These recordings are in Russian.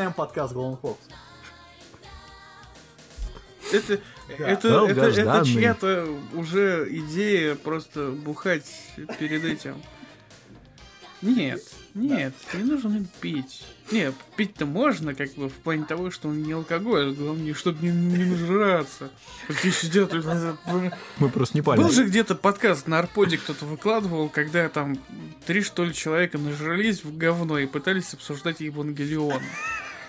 начинаем подкаст Golden Fox. Это, это, это, это Долгожданный. чья-то уже идея просто бухать перед этим. Нет, нет, не нужно им пить. Нет, пить-то можно, как бы, в плане того, что он не алкоголь, главное, чтобы не, не нажраться. Такие сидят, Мы просто не палим. Был же где-то подкаст на Арподе кто-то выкладывал, когда там три что ли человека нажрались в говно и пытались обсуждать Евангелион.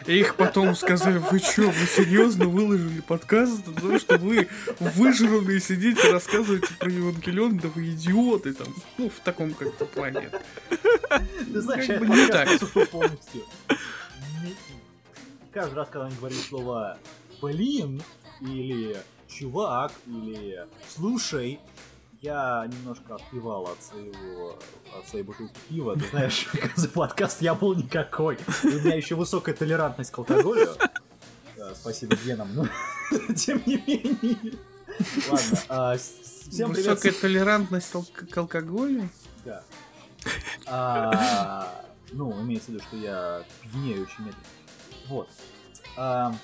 И их потом сказали, вы что, вы серьезно выложили подкаст? Потому что вы выжранные сидите рассказываете про Евангелион, да вы идиоты там. Ну, в таком как-то плане. Ты знаешь, Как бы не так. полностью. Каждый раз, когда он говорит слово «блин» или «чувак» или «слушай», я немножко отпивал от своего от своей бутылки пива. Ты знаешь, за подкаст я был никакой. У меня еще высокая толерантность к алкоголю. Да, Спасибо генам, но тем не менее. Ладно, а, всем привет. Высокая толерантность к алкоголю? Да. А, ну, имеется в виду, что я пьянею очень медленно. Вот. А,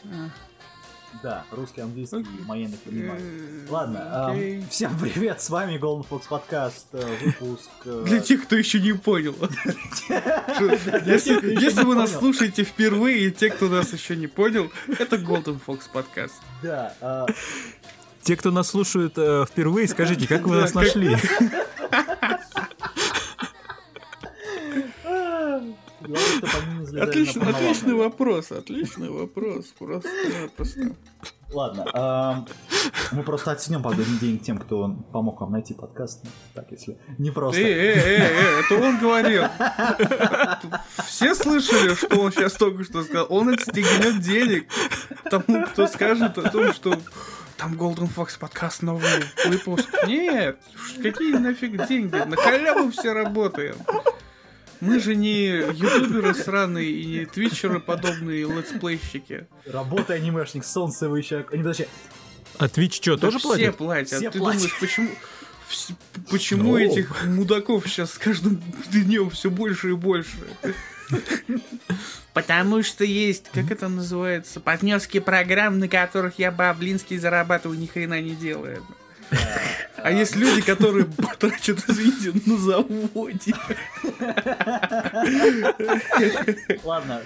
да, русский, английский, мои не понимаю. Ладно, а, окей. всем привет, с вами Golden Fox подкаст, э, выпуск... э, Для тех, кто еще не понял. Если, вы нас слушаете впервые, и те, кто нас еще не понял, это Golden Fox подкаст. Да, а, Те, кто нас слушают э, впервые, скажите, как вы нас нашли? главное, чтоб они не залезали на Отлично, отличный вопрос, отличный вопрос. Просто-напросто. Ладно, а, мы просто оценим погодный день тем, кто помог вам найти подкаст. Так, если не просто. Эй, эй, эй, это он говорил. Все слышали, что он сейчас только что сказал? Он отстегнет денег тому, кто скажет о том, что там Golden Fox подкаст новый выпуск. Нет, какие нафиг деньги? На халяву все работаем. Мы же не ютуберы сраные и не твитчеры подобные летсплейщики. Работа анимешник, солнцевый А Не, подожди, А Twitch что, тоже все платит? платят. Все Ты платят. думаешь, почему... Почему Ну. этих мудаков сейчас с каждым днем все больше и больше? Потому что есть, как это называется, партнерские программы, на которых я баблинский зарабатываю, ни хрена не делаю. А есть люди, которые потрачат, извините, на заводе. Ладно,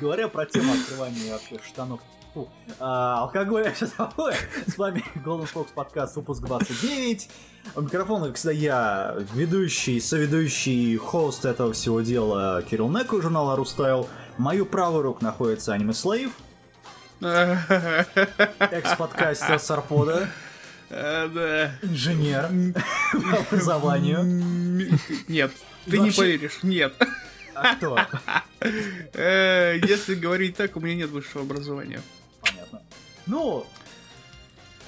говоря про тему открывания вообще штанов. Фу. А, алкоголь я сейчас такое. С вами Golden Fox подкаст, выпуск 29. У микрофона, как всегда, я ведущий, соведущий, хост этого всего дела Кирилл Неко из журнала Рустайл. Мою правую руку находится Anime Slave, экс-подкастер Сарпода, А, Да. Инженер по образованию. Нет, ты не поверишь, нет. А кто? Э, Если говорить так, у меня нет высшего образования. Понятно. Ну,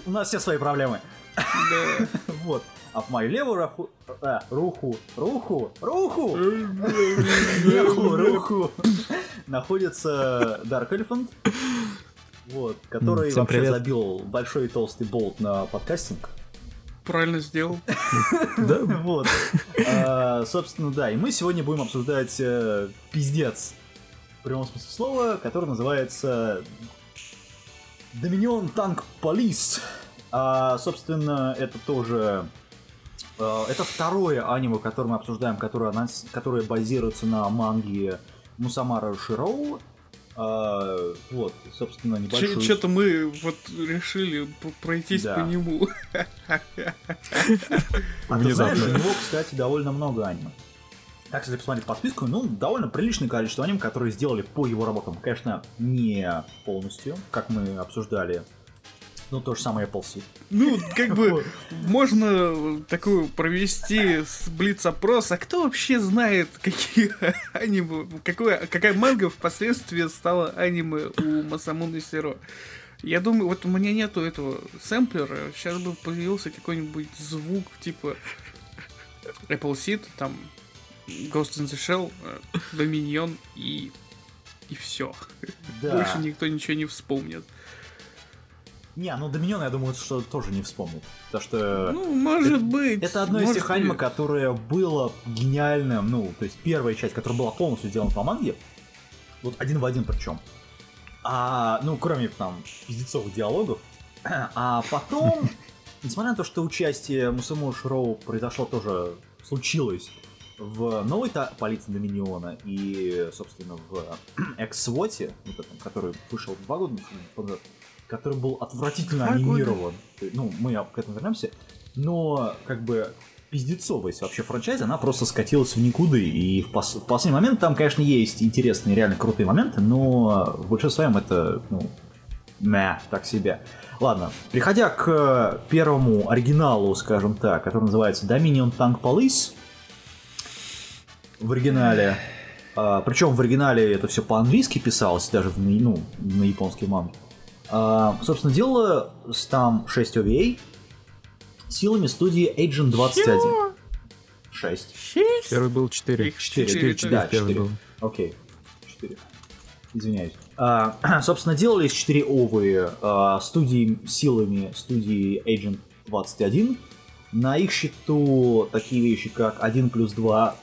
у нас все свои проблемы. Да. Вот. А в мою левую раху... а, руху, руху, руху, руху, руху находится Dark Elephant, вот, который Всем вообще привет. забил большой и толстый болт на подкастинг. Правильно сделал. Да? Вот. А, Собственно, да. И мы сегодня будем обсуждать э, пиздец. В прямом смысле слова, который называется Dominion Tank Police. А, собственно, это тоже... э, Это второе аниме, которое мы обсуждаем, которое, анонс- которое базируется на манге Мусамара Широу. А, вот, собственно, небольшой... Что-то мы вот решили пройтись Да. по нему. А ты знаешь, у него, кстати, довольно много аниме. Так, если посмотреть по списку, ну, довольно приличное количество аниме, которые сделали по его работам. Конечно, не полностью, как мы обсуждали. Ну, то же самое Apple Seed. Ну, как бы, можно такую провести с блиц-опрос, а кто вообще знает, какие аниме, какое, какая манга впоследствии стала аниме у Масамуны Сиро? Я думаю, вот у меня нету этого сэмплера, сейчас бы появился какой-нибудь звук, типа Apple Seed, там, Ghost in the Shell, э, Dominion и... и все. Да. Больше никто ничего не вспомнит. Не, ну Доминион, я думаю, что тоже не вспомнит. Потому что Ну, может быть. это одно из тех аниме, быть. которое было гениальным. Ну, то есть первая часть, которая была полностью сделана по манге. Вот один в один причем. А, ну, кроме там пиздецовых диалогов. А потом, несмотря на то, что участие Мусамо Широу произошло тоже, случилось в новой полиции Доминиона и, собственно, в Экс-Своте, вот этом, который вышел два года назад, который был отвратительно года. анимирован. Ну, мы к этому вернемся. Но, как бы, пиздецовость вообще франчайза, она просто скатилась в никуды, и в, пос- в последний момент там, конечно, есть интересные, реально крутые моменты, но в большинстве своем это, ну, мя, так себе. Ладно, переходя к первому оригиналу, скажем так, который называется Dominion Tank Police, в оригинале, а, причем в оригинале это все по-английски писалось, даже в, на- ну, на японский манг. А, собственно, дело с там 6 OVA силами студии Agent 21. 6. Первый был 4. Их Четыре, четыре, четыре, да. да, первый четыре. был. Окей. 4. Извиняюсь. А, собственно, делались 4 овы а, студии силами студии Agent 21. На их счету такие вещи, как 1 плюс 2...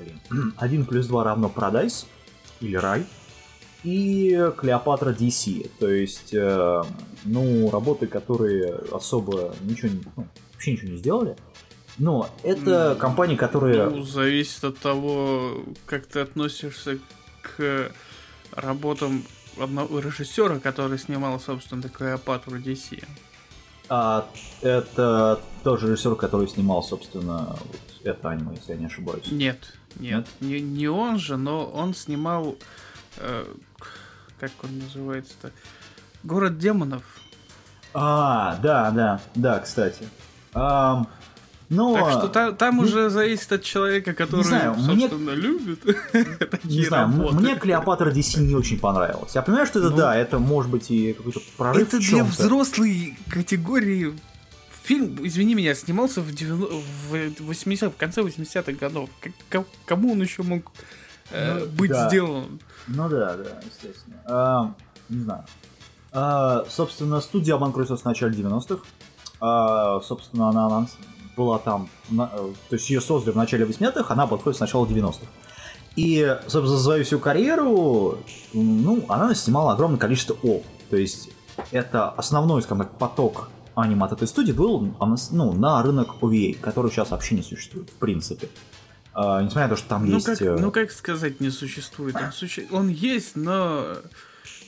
Блин. 1 плюс 2 равно Paradise или Рай. И Клеопатра DC. То есть, э, ну, работы, которые особо ничего не... ну, вообще ничего не сделали. Но это М, компании, которые... Ну, зависит от того, как ты относишься к работам одного режиссера, который снимал, собственно, Клеопатру DC. А, это тот же режиссер, который снимал, собственно, вот это аниме, если я не ошибаюсь. Нет, нет, не, не он же, но он снимал, э, как он называется-то, Город демонов. А, да, да, да, кстати. Ам, ну, Так что та- там уже зависит от человека, который, знаю, мне- собственно, любит не знаю, работы. мне Клеопатра DC не очень понравилась. Я понимаю, что это, Ну, да, это может быть и какой-то прорыв Это для взрослой категории. Фильм, извини меня, снимался в, 90... в 80 в конце 80-х годов. К- кому он еще мог э, Ну, быть да. сделан? Ну да, да, естественно. Ам, не знаю. А, собственно, студия обанкротилась в начале 90-х. А, собственно, она анонс- была там, на- то есть ее создали в начале 80-х, она обанкротилась с начала 90-х. И, собственно, за свою всю карьеру, ну, она снимала огромное количество ов. То есть это основной, скажем так, поток аниме от этой студии был а, ну, на рынок OVA, который сейчас вообще не существует, в принципе. А, несмотря на то, что там Ну есть... как, э, ну как сказать, не существует? Он, суще- он есть, но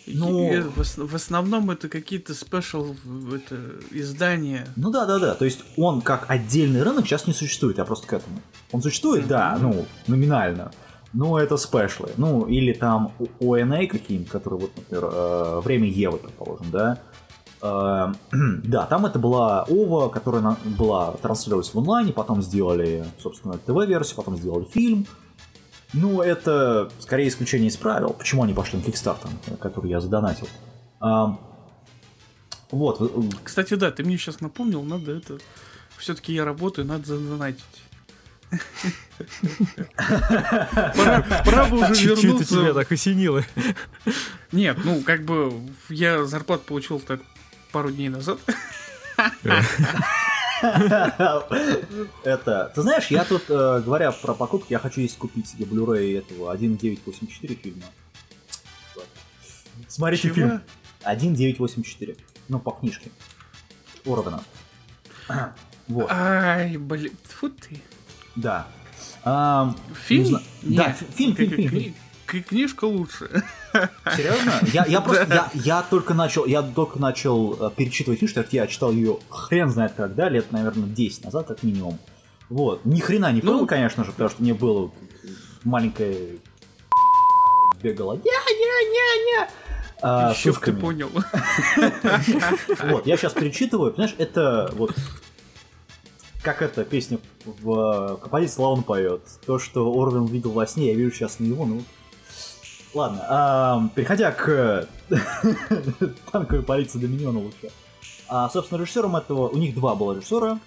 Ну- в, ос- в основном это какие-то спешл это, издания. Ну да, да, да. То есть он как отдельный рынок сейчас не существует, я просто к этому. Он существует, да, ну, номинально. Но это спешлы. Ну, или там ONA какие-нибудь, которые, вот, например, э, время Евы, предположим, да. Э, да, там это была ОВА, которая на- была транслировалась в онлайне, потом сделали, собственно, ТВ-версию, потом сделали фильм. Ну, это скорее исключение из правил. Почему они пошли на Kickstarter, который я задонатил. Ам, вот, Кстати, да, ты мне сейчас напомнил, надо это... Все-таки я работаю, надо задонатить. Пора, бы уже вернуться. тебя так осенило. Нет, ну как бы я зарплату получил так пару дней назад. Это, ты знаешь, я тут, э, говоря про покупки, я хочу есть купить себе Blu-ray этого 1984 фильма. Смотрите фильм 1984. Ну, по книжке. Уровна. Вот, Ай, блин, фу ты. да. Фильм? Да, фи- фильм, фильм, фильм, Книжка лучше. Серьезно? Я, я просто, я, я только начал, я только начал э, перечитывать так я читал ее хрен знает когда, лет, наверное, 10 назад, как минимум. Вот. Ни хрена не понял, Ну. конечно же, потому что мне было маленькое бегала. Не-не-не-не! А, Еще ты понял. Вот, я сейчас перечитываю, понимаешь, это вот как эта песня в Композиции Славон поет. То, что Орвин видел во сне, я вижу сейчас не его, ну... Ладно, ам, переходя к танковой полиции Доминиона лучше. А, собственно, режиссером этого... У них два было режиссера.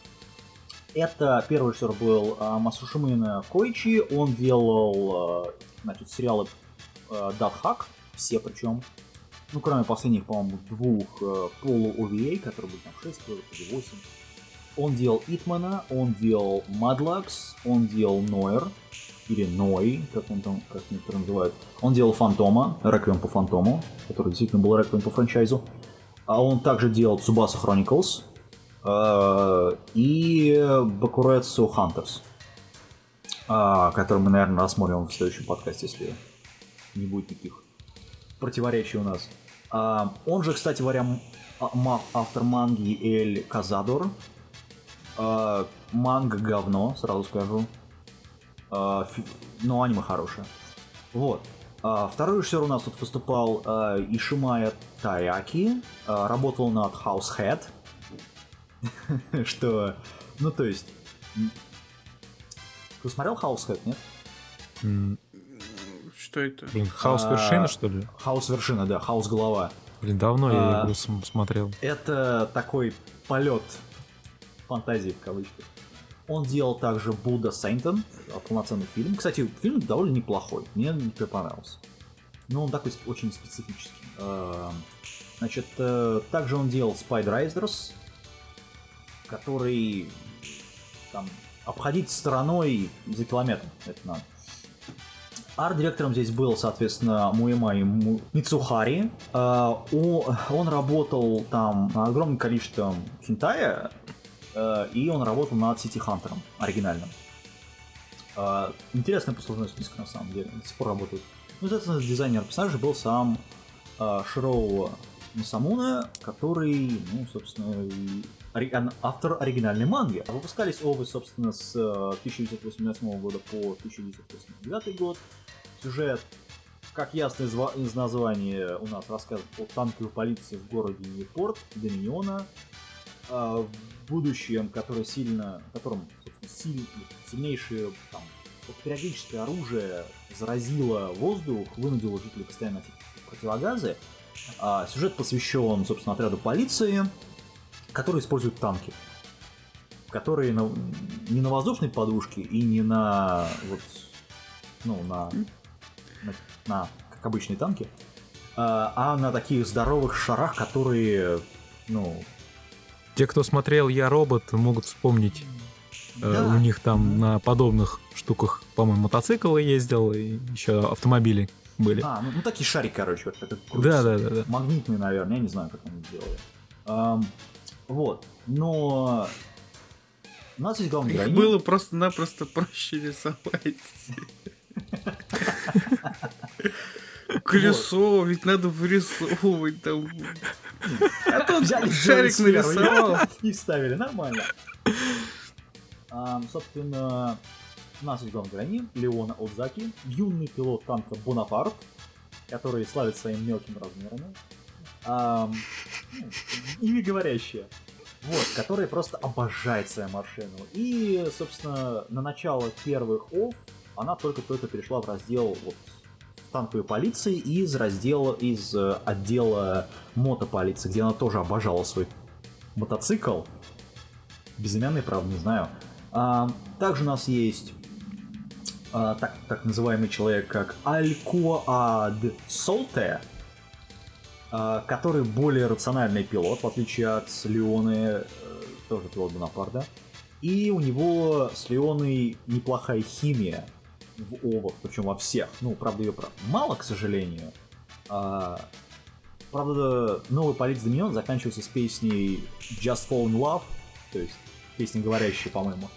Это первый режиссер был а, Масушимина Койчи. Он делал, а, значит, сериалы Датхак, все причем. Ну, кроме последних, по-моему, двух э, полу OVA, которые были там 6 или 8. Он делал Итмана, он делал Мадлакс, он делал Нойер, Ной, как он там, как некоторые называют. Он делал Фантома, Реквием по Фантому, который действительно был Реквием по франчайзу. А он также делал Tsubasa Chronicles э, и Бакуретсу Hunters, э, который мы, наверное, рассмотрим в следующем подкасте, если не будет никаких противоречий у нас. А, он же, кстати говоря, а- автор манги Эль Казадор. А, манга говно, сразу скажу. А, фи- но аниме хорошее. Вот. А, второй режиссер у нас тут выступал а, Ишимая Таяки. А, работал над House Head. Что, ну то есть... Ты смотрел House Head, нет? Что это? Блин, хаос вершина, что ли? Хаус вершина, да, Хаус голова. Блин, давно я его см- смотрел. Это такой полет фантазии в кавычках. Он делал также Будда Сейнтон, полноценный фильм. Кстати, фильм довольно неплохой, мне например, понравился. Но он такой очень специфический. Эм, Значит, э, также он делал Spider Riders, который там обходить стороной за километр. Это надо. Арт-директором здесь был, соответственно, Муэмай Му- Мицухари. О- Он работал там над огромным количеством хентая, э, и он работал над Сити Хантером оригинальным. А, Интересный послужной список, на самом деле, до сих пор работает. Ну, естественно, дизайнер персонажа был сам а, Широу Мисамуна, который, ну, собственно, автор оригинальной манги. Выпускались овы, собственно, с э, 1988 года по 1989 год. Сюжет, как ясно из, из названия, у нас рассказывает о танковой полиции в городе Ньюпорт, Доминиона, а, будущем, которое сильно, собственно, силь- сильнейшее там, периодическое оружие заразило воздух, вынудило жителей постоянно носить противогазы. А, сюжет посвящен, собственно, отряду полиции, который использует танки. Которые на- не на воздушной подушке и не на вот, ну, на, на, на, как обычные танки, а, а на таких здоровых шарах, которые, ну, Те, кто смотрел «Я робот», могут вспомнить. э, да, У них там на подобных штуках, по-моему, мотоциклы ездил, и еще автомобили были. А, ну, ну, такие шарики, короче, вот как это Да, да, да, да. Магнитные, наверное, я не знаю, как они делали. Ам, вот, но у нас есть главный Их героиня. было просто-напросто проще рисовать. Колесо, ведь надо вырисовывать там. А тут Взяли, шарик нарисовал. И вставили, нормально. Ам, собственно, нас главный героиня Леона Отзаки, юный пилот танка Бонапарт, который славится своими мелкими размерами. Ам, ну, ими говорящая. Вот, который просто обожает свою машину. И, собственно, на начало первых ОВ она только-только перешла в раздел вот, танковой полиции из раздела, из э, отдела мотополиции, где она тоже обожала свой мотоцикл. Безымянный, правда, не знаю. А, также у нас есть а, так, так называемый человек, как Алькуад Солте, а, который более рациональный пилот, в отличие от Леоны, э, тоже пилот Бонапарта. И у него с Леоной неплохая химия в овах, причем во всех. Ну, правда, ее мало, к сожалению. А, правда, новый полиц Доминион заканчивается с песней Just Fall in Love, то есть песня говорящая, по-моему.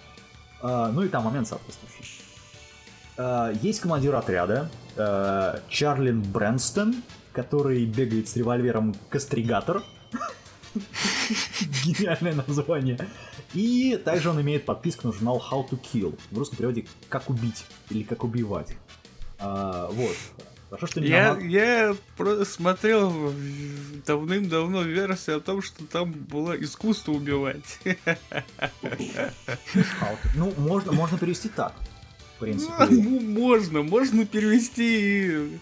А, ну и там момент соответствующий. Э, Есть командир отряда э, Чарлин Брэнстон, который бегает с револьвером Кастригатор. Гениальное название. И также он имеет подписку на журнал How to Kill. В русском переводе «Как убить» или «Как убивать». А, вот. Хорошо, что не Я, на- я смотрел в- давным-давно версию о том, что там было искусство убивать. Ну, можно, можно перевести так. Принципе. Ну, можно, можно перевести и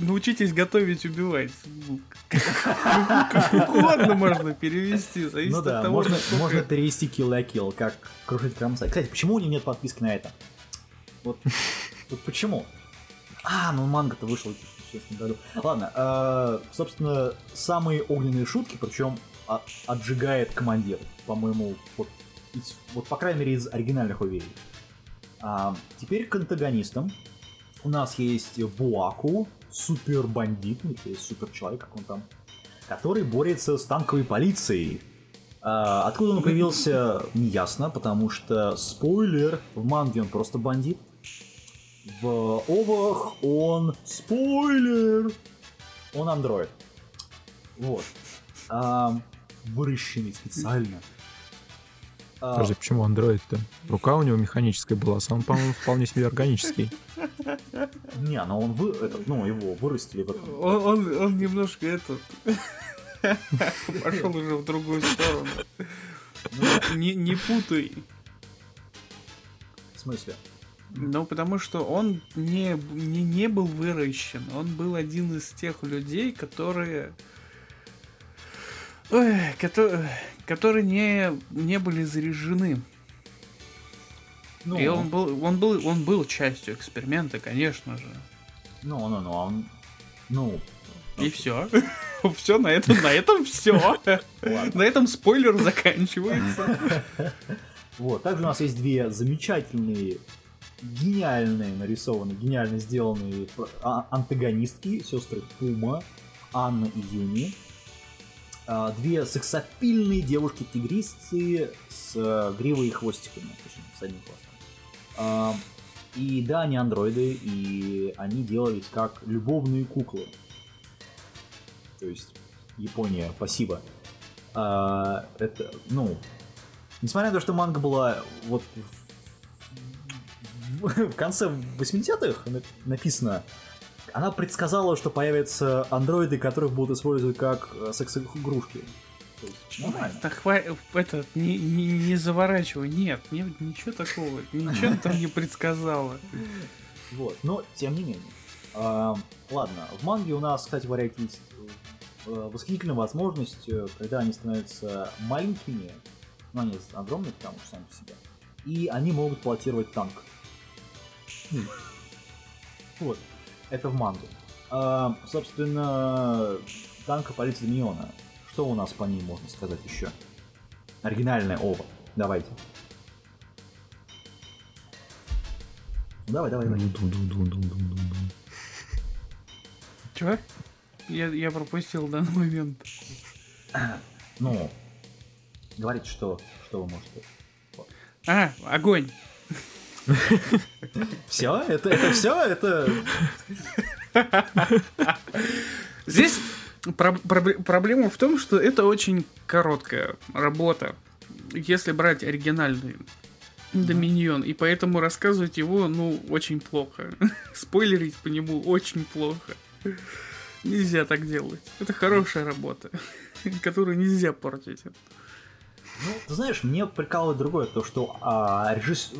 научитесь готовить, убивать. Ну, Как угодно можно перевести, зависит Ну от того, можно, можно перевести kill a kill, как крушить кромсай. Кстати, почему у него нет подписки на это? Вот, вот почему? А, ну манга-то вышел в 2016 году. Ладно, э, собственно, самые огненные шутки, причем а- отжигает командир, по-моему, вот, вот по крайней мере из оригинальных уверений. А, теперь к антагонистам. У нас есть Буаку, супер бандит, ну, то есть супер человек, как он там, который борется с танковой полицией. А, откуда он появился, не ясно, потому что, спойлер, в манге он просто бандит. В овах он, спойлер, он андроид. Вот. А, выращенный специально. А, Подожди, почему андроид-то? Рука у него механическая была, а сам, по-моему, вполне себе органический. не, но он вы, этот, ну, его вырастили в этом. Он, он, он немножко этот пошел уже в другую сторону. Не, не путай. В смысле? Ну, потому что он не, не, не был выращен. Он был один из тех людей, которые... Ой, которые, которые не, не были заряжены. Ну, И он был, он, был, он был частью эксперимента, конечно же. ну, ну, ну, а он, ну, И все. Все, на этом, на этом все. На этом спойлер заканчивается. Вот, также у нас есть две замечательные, гениальные нарисованные, гениально сделанные а- антагонистки, сестры Пума, Анна и Юни. А, Две сексапильные девушки-тигристы с э, гривой и хвостиками, точнее, с одним хвостом. А, И да, они андроиды, и они делались как любовные куклы. То есть Япония, спасибо. А, Это, ну, Несмотря на то, что манга была вот в, в- конце 80-х на- написано, она предсказала, что появятся андроиды, которых будут использовать как э, секс-игрушки. Есть Нормально. Хва- этот, не, не, не заворачивай, нет, не- ничего такого, ничего там не предсказала. Вот. Но, тем не менее. А, ладно, в манге у нас, кстати говоря, есть э, восхитительная возможность, э, когда они становятся маленькими, ну, они огромные, потому что сами по себе, и они могут пилотировать танк. Хм. Вот. Это в манге. А, собственно, танка полиции Миона. Что у нас по ней можно сказать еще? Оригинальная ова. Давайте. Давай, давай, давай. Чего? Я, я пропустил данный момент. Ну, говорите, что, что вы можете. А, огонь. Все? Это, это все? Это... Здесь про- про- проблема в том, что это очень короткая работа, если брать оригинальный Доминион, и поэтому рассказывать его, ну, очень плохо. Спойлерить по нему очень плохо. Нельзя так делать. Это хорошая работа, которую нельзя портить. Ну, ты знаешь, мне прикалывает другое, то, что а, режисс-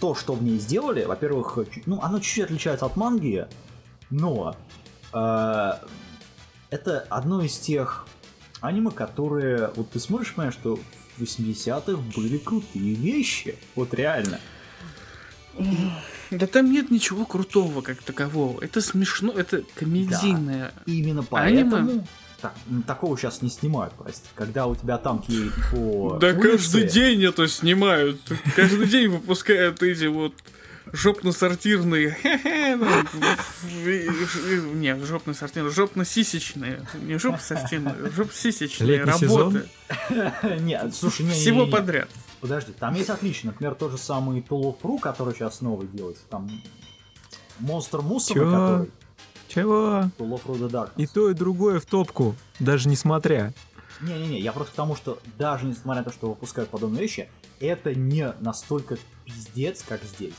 то, что в ней сделали, во-первых, чуть- ну, оно чуть-чуть отличается от манги, но а, это одно из тех аниме, которые, вот ты смотришь, понимаешь, что в 80-х были крутые вещи, вот реально. Да там нет ничего крутого как такового. Это смешно, это комедийное. И именно Аниме? Так, такого сейчас не снимают, прости. Когда у тебя танк едет по Да улице, каждый день это снимают. Каждый день выпускают эти вот жопно-сортирные. ну, Не, жопно-сортирные, жопно-сисечные. Не жопно-сортирные, жоп-сисечные Летний сезон? работы. Нет, слушай, не, Всего подряд. Подожди, там есть отлично. Например, тот же самый Tool of который сейчас новый делается. Там Монстр Мусора, который... Чего? Love Through the Darkness. И то, и другое в топку, даже несмотря. Не-не-не, я просто к тому, что даже несмотря на то, что выпускают подобные вещи, это не настолько пиздец, как здесь.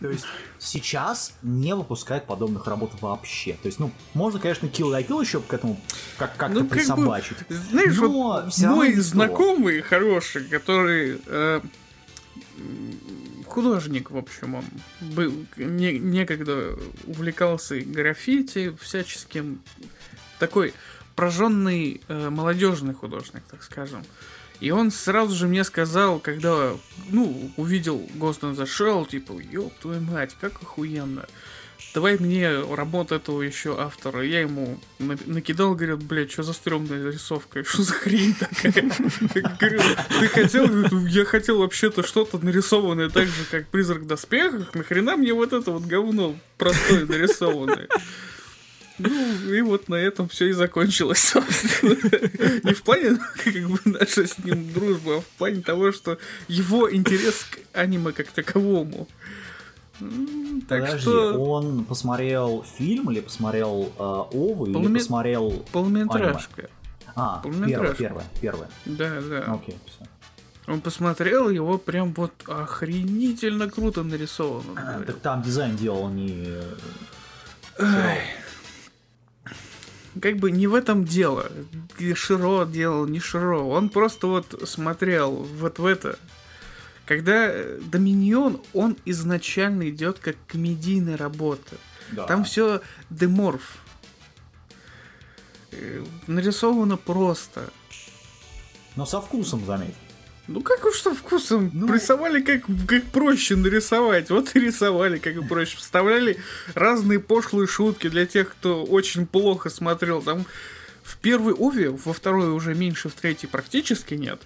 То есть сейчас не выпускают подобных работ вообще. То есть, ну, можно, конечно, Kill la Kill еще к этому как- как-то Ну, как бы, присобачить. Знаешь, Но вот мой знакомый хороший, который э, художник, в общем, он был не- некогда увлекался граффити всяческим, такой прожженный э, молодежный художник, так скажем. И он сразу же мне сказал, когда, ну, увидел the Shell, типа, ёб твою мать, как охуенно. Давай мне работу этого еще автора. Я ему на- накидал, говорят, блядь, что за стрёмная рисовка, что за хрень такая? Говорю, ты хотел, я хотел вообще-то что-то нарисованное так же, как призрак в доспехах, нахрена мне вот это вот говно простое нарисованное? Ну, и вот на этом все и закончилось, собственно. Не в плане, как бы, наша с ним дружба, а в плане того, что его интерес к аниме как таковому. Так Подожди, что он посмотрел фильм или посмотрел э, Овы, или Полуме- посмотрел... полнометражка. А, первое, первое, первое. Да, да. Окей, все. Он посмотрел, его прям вот охренительно круто нарисовано. говорил. Так там дизайн делал не... э. Как бы не в этом дело. Широ делал не Широ. Он просто вот смотрел вот в это. Когда э, Доминион, он изначально идет как комедийная работа. Да. Там все деморф. Э, Нарисовано просто. Но со вкусом, заметь. Ну как уж со вкусом Ну. рисовали, как, как проще нарисовать. Вот и рисовали, как и проще. Вставляли разные пошлые шутки для тех, кто очень плохо смотрел. Там в первой Ове, во второй уже меньше, в третьей практически нет.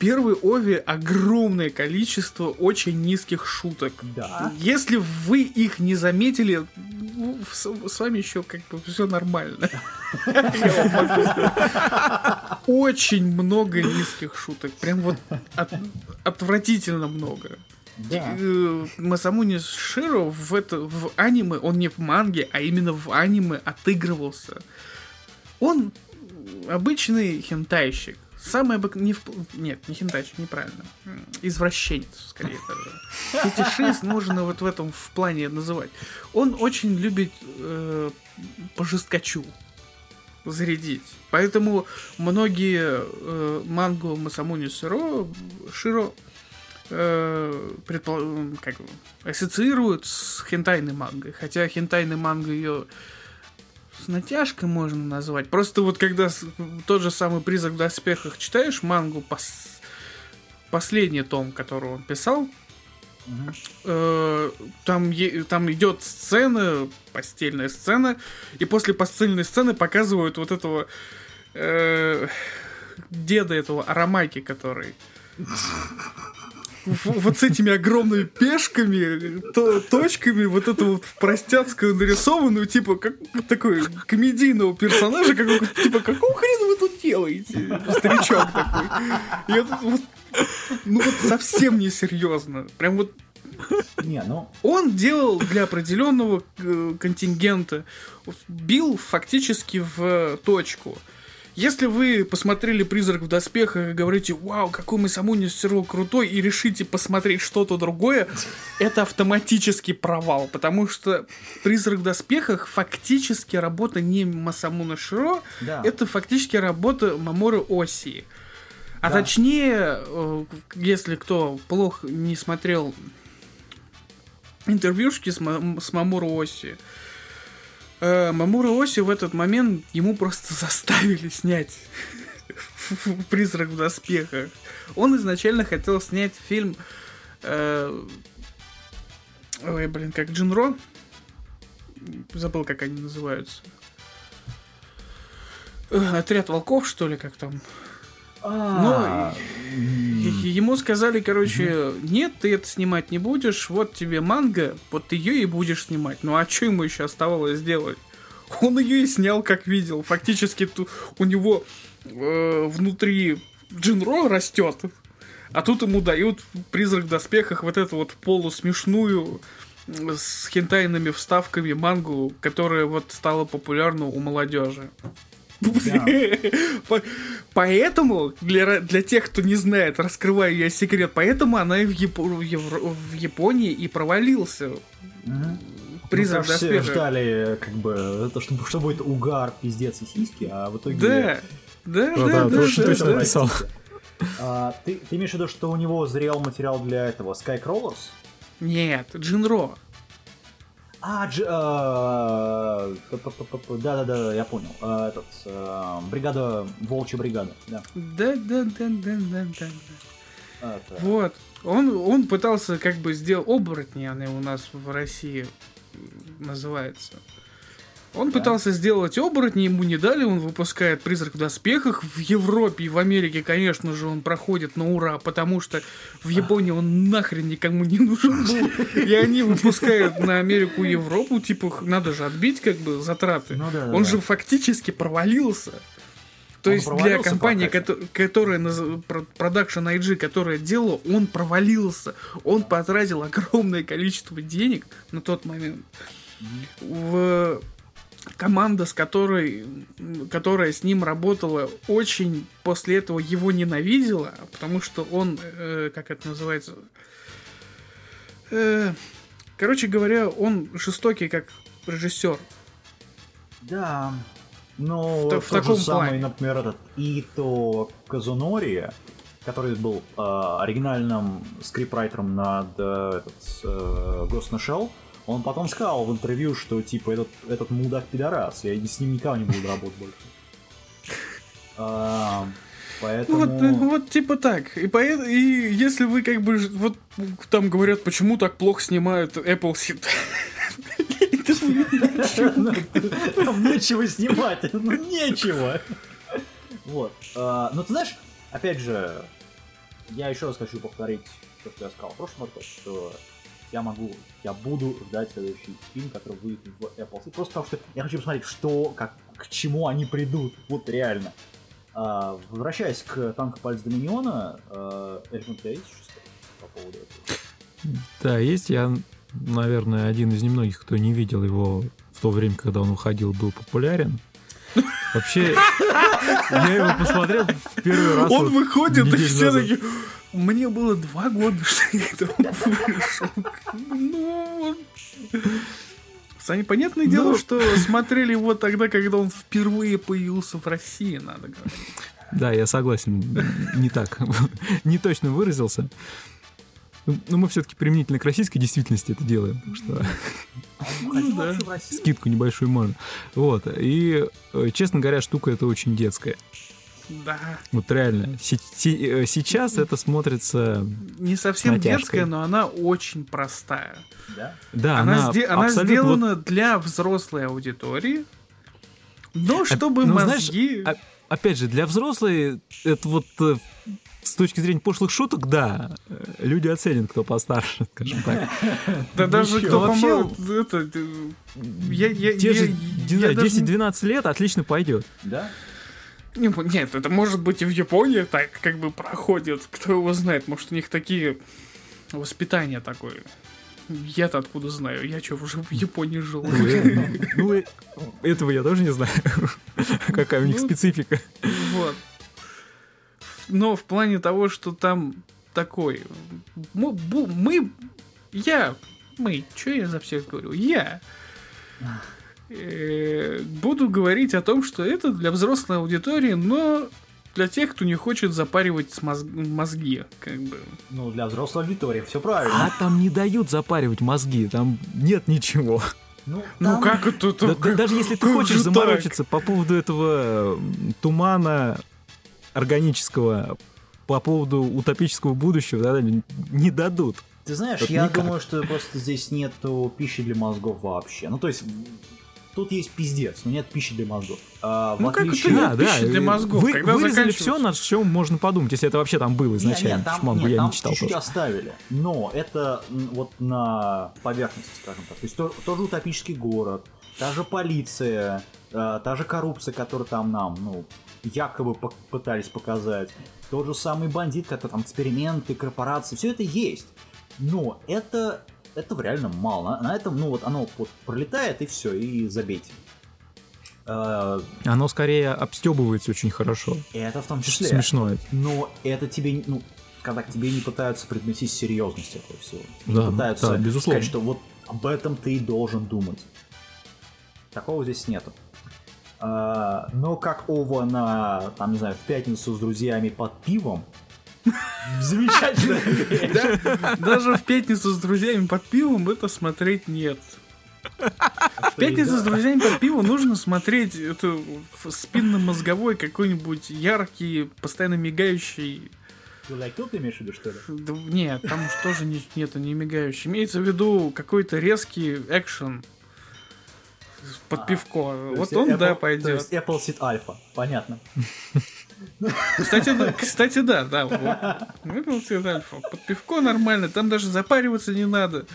Первой Ове огромное количество очень низких шуток. Да. Если вы их не заметили, ну, с, с вами еще как бы все нормально. Очень много низких шуток. Прям вот от- отвратительно много. Да. Э, Масамуни Широ в, это, в аниме, он не в манге, а именно в аниме отыгрывался. Он обычный хентайщик. Самый обык... не в... Нет, не хентайщик, неправильно. Извращенец, скорее даже. Фетишист можно вот в этом в плане называть. Он очень любит э, по жесткачу зарядить. Поэтому многие э, мангу Масамуни Широ, Широ э, предпол- как ассоциируют с хентайной мангой. Хотя хентайной мангой ее с натяжкой можно назвать. Просто вот когда тот же самый призрак в доспехах читаешь мангу, пос- последний том, который он писал, Мгм. э, там, е- там идет сцена, постельная сцена, и после постельной сцены показывают вот этого э, деда этого Арамаки, который вот с этими огромными пешками, то- точками, вот это вот простяцкую нарисованную, типа, как такой комедийного персонажа, какого, типа, какого хрена вы тут делаете? Старичок такой. И это вот, ну вот совсем несерьезно. Прям вот Не, ну, он делал для определенного э, контингента, бил фактически в точку. Если вы посмотрели «Призрак в доспехах» и говорите, вау, какой мы Самуни Сиро крутой, и решите посмотреть что-то другое, это автоматический провал, потому что «Призрак в доспехах» фактически работа не Масамуна Широ, да. это фактически работа Маморы Оси. А Да. точнее, э, если кто плохо не смотрел интервьюшки с, Ма- с Мамору Оси, э, Мамору Оси в этот момент ему просто заставили снять «Призрак в доспехах». Он изначально хотел снять фильм... э, ой, блин, как Джинро. Забыл, как они называются. Э, Отряд волков, что ли, как там? А, Е- Ему сказали, короче, нет, ты это снимать не будешь, вот тебе манга, вот ты ее и будешь снимать. Ну а что ему еще оставалось сделать? Он ее и снял, как видел. Фактически ту- у него э, внутри Джинро растет, а тут ему дают призрак в доспехах вот эту вот полусмешную с хентайными вставками мангу, которая вот стала популярна у молодежи. Поэтому, для, для тех, кто не знает, раскрываю я секрет, поэтому она и в, Япо- в Евро- в Японии и провалился. Мгм. Призрак Ну, что все ждали, как бы, это, чтобы, что будет угар, пиздец и сиськи, а в итоге... Да, да, Да, да, да, да, точно, да, точно да. написал. А, ты, ты имеешь в виду, что у него зрел материал для этого Skycrawlers? Нет, Джинро. А, дж... п-п-п-п- Да-да-да, я понял. А, Этот, а, бригада, волчья бригада, да. Да, да, да, да, да, Вот. Он, он пытался как бы сделать оборотни, они у нас в России называется. Он Да. пытался сделать оборотни, ему не дали, он выпускает призрак в доспехах. В Европе и в Америке, конечно же, он проходит на ура, потому что в Японии он нахрен никому не нужен был. И они выпускают на Америку и Европу, типа, надо же отбить как бы затраты. Ну да, Он да. же фактически провалился. То Он есть для компании, кото- которая наз- про- Production IG, которая делала, он провалился. Он потратил огромное количество денег на тот момент. В команда, с которой, которая с ним работала, очень после этого его ненавидела, потому что он, э, как это называется, Э, короче говоря, он жестокий как режиссер. Да. Ну, В в же таком самый, плане. например, этот Ито Казунори, который был э, оригинальным скрипрайтером над э, этот, э, Ghost in Shell, он потом сказал в интервью, что типа этот, этот мудак пидорас, я с ним никогда не буду работать больше. А, Ну Поэтому... Вот, э, вот типа так. И, поэт- и если вы как бы вот там говорят, почему так плохо снимают Apple Seed. Там нечего снимать, ну нечего. Вот. А, Но ты знаешь, опять же, я еще раз хочу повторить то, что я сказал в прошлом что я могу, я буду ждать следующий фильм, который выйдет в Apple. Seed, Просто потому что я хочу посмотреть, что, как, к чему они придут. Вот реально. А, возвращаясь к танку Пальц Доминиона, э, Эльфин, у тебя есть что сказать по поводу этого? Да, есть. Я, наверное, один из немногих, кто не видел его в то время, когда он выходил, был популярен. Вообще, я его посмотрел в первый раз. Он вот выходит, и все такие... Мне было два года, что когда он вышел. Ну, Саня, понятное дело, Ну. что смотрели его тогда, когда он впервые появился в России, надо говорить. Да, я согласен. Не так. Не точно выразился. Ну, Но мы все-таки применительно к российской действительности это делаем, потому что да. в России? скидку небольшую можно. Вот. И, э, честно говоря, штука эта очень детская. Да. Вот реально. Э, Сейчас это смотрится... Не совсем детская, но она очень простая. Да? Да, она, сде- она абсолютно вот- сделана для взрослой аудитории, но чтобы ну, знаешь, мозги... а- опять же, для взрослых это вот э, с точки зрения пошлых шуток, да, э, люди оценят, кто постарше, скажем так. да даже кто Вообще, помо- это, я, я, Те я- же, я не знаю, даже 10-12 лет отлично пойдет. Да? Не, нет, это может быть и в Японии так как бы проходит. Кто его знает, может у них такие воспитание такое. Я-то откуда знаю? Я что, уже в Японии жил? Ну, ну, этого я тоже не знаю, какая у них Ну, специфика. Вот. Но в плане того, что там такой... Мы, я, мы, что я за всех говорю? Я буду говорить о том, что это для взрослой аудитории, но для тех, кто не хочет запаривать с моз- мозги, как бы. Ну, для взрослой аудитории, все правильно. А там не дают запаривать мозги, там нет ничего. Ну, Ну там- как это? Да- как- даже если ты хочешь же так? заморочиться по поводу этого тумана органического, по поводу утопического будущего, да, не не дадут. Ты знаешь, Вот я никак. думаю, что просто здесь нету пищи для мозгов вообще. Ну, то есть, тут есть пиздец, но нет пищи для мозгов. А, Ну, как это нет пищи для мозгов? Вы, Когда вырезали все, на чем можно подумать, если это вообще там было изначально. не, там, потому что мангу нет, я там не читал чуть-чуть тоже. оставили. Но это вот на поверхности, скажем так. То есть то- тоже утопический город, та же полиция, э, та же коррупция, которую там нам, ну, якобы пытались показать. Тот же самый бандит, который там эксперименты, корпорации, все это есть. Но это этого реально мало. На, на этом, ну вот оно вот пролетает и все, и забейте. Э, Оно скорее обстебывается очень хорошо. это в том числе. Смешно. Но это тебе, ну, когда к тебе не пытаются предносить серьезность этого всего. Не Да, пытаются да, безусловно. сказать, что вот об этом ты и должен думать. Такого здесь нету. А, но как Ова на, там, не знаю, в пятницу с друзьями под пивом, замечательно. Да, Даже в пятницу с друзьями под пивом это смотреть нет. В пятницу с друзьями под пивом нужно смотреть это спинномозговой какой-нибудь яркий, постоянно мигающий. Ты лайкил, ты имеешь в виду, что ли? Да Нет, там уж тоже не, нету не мигающий. Имеется в виду какой-то резкий экшен под А, пивко. То Вот он, Apple- да, То пойдет. есть Apple Seed Alpha, понятно. Кстати, да, кстати, да, да. Вот. Выпил цвет альфа. Под пивко нормально, там даже запариваться не надо.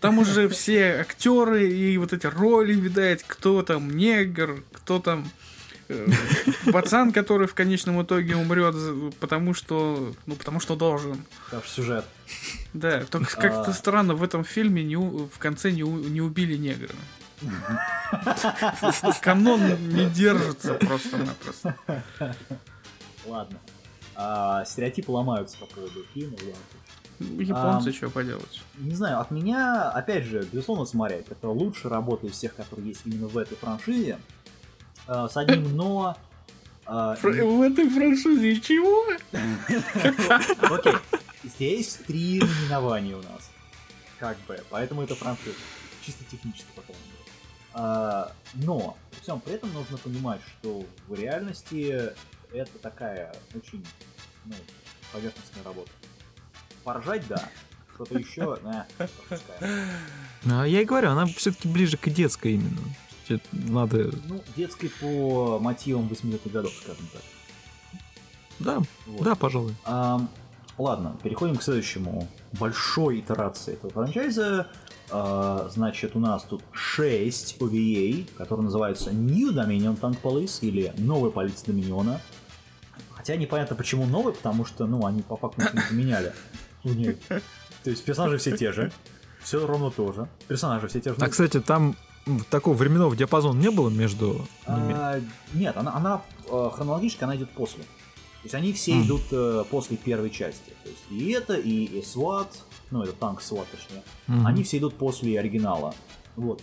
Там уже все актеры и вот эти роли, видать, кто там негр, кто там э, пацан, который в конечном итоге умрет, потому что, ну, потому что должен. Что сюжет. Да, только как-то А. странно, в этом фильме не в конце не, не убили негра. Канон не держится просто-напросто. Ладно. А, стереотипы ломаются по поводу фильма. Японцы, Ам. что поделать. Не знаю, от меня, опять же, безусловно, смотреть. Это лучшая работа из всех, которые есть именно в этой франшизе. А, с одним но... а, Фр- В этой франшизе чего? Окей. Здесь три номинования у нас. Как бы. Поэтому это франшиза. Чисто технически по крайней мере. А, но при всем при этом нужно понимать, что в реальности это такая очень ну, поверхностная работа. Поржать, да. Что-то еще, э, пропускаем. А я и говорю, она все-таки ближе к детской именно. Надо, Ну, детской по мотивам 80-х годов, скажем так. да, Вот. да, пожалуй. Ам, ладно, переходим к следующему большой итерации этого франчайза. А, значит, у нас тут 6 OVA, которые называются New Dominion Tank Police или Новая полиция Доминиона. Хотя непонятно почему новый, потому что, ну, они по факту не поменяли. То есть персонажи все те же, все ровно то же. Персонажи все те же. А, кстати, там такого временного диапазона не было между ними. А, нет, она, она э, хронологически она идет после. То есть они все идут э, после первой части. То есть и это, и, и SWAT, ну это танк SWAT точнее, они все идут после оригинала. Вот.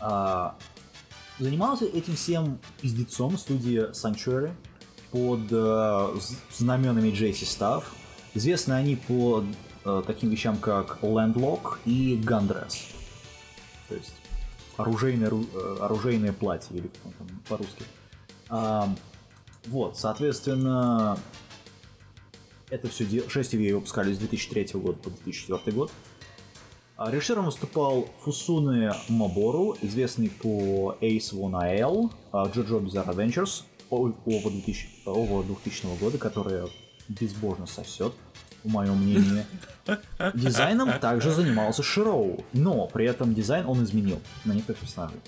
А, занимался этим всем пиздецом студия Sanctuary под э, знаменами Джейси Став. Известны они по э, таким вещам, как Landlock и Gunдрess. То есть оружейное, ру- э, оружейное платье, или как там по-русски. Ам, вот, соответственно, это все 6 VA выпускали с 2003 года по 2004 год. А Режиссером выступал Фусуне Мабору, известный по Ace One AL, а, JoJo Bizarre Adventures, Ова 2000, Ова 2000 года, которая безбожно сосет, в моем мнении. Дизайном также занимался Широу, но при этом дизайн он изменил на некоторых персонажей.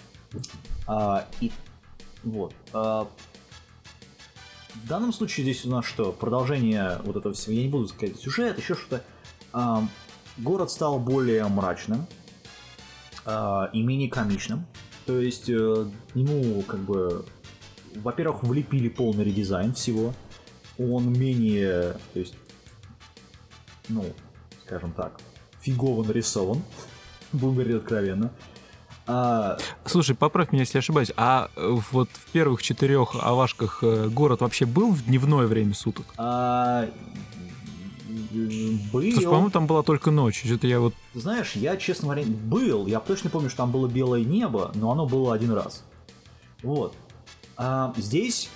А, и вот. а, в данном случае здесь у нас что? Продолжение вот этого всего. Я не буду сказать сюжет, еще что-то. А, город стал более мрачным а, и менее комичным. То есть э, ему как бы, во-первых, влепили полный редизайн всего. Он менее, то есть, ну, скажем так, фигово нарисован. Будем говорить откровенно. А, Слушай, поправь меня, если ошибаюсь, а э, вот в первых четырех авашках э, город вообще был в дневное время суток? а, был. Что, по-моему, там была только ночь. Что-то я вот... Знаешь, я, честно говоря, был. Я точно помню, что там было белое небо, но оно было один раз. Вот. А здесь,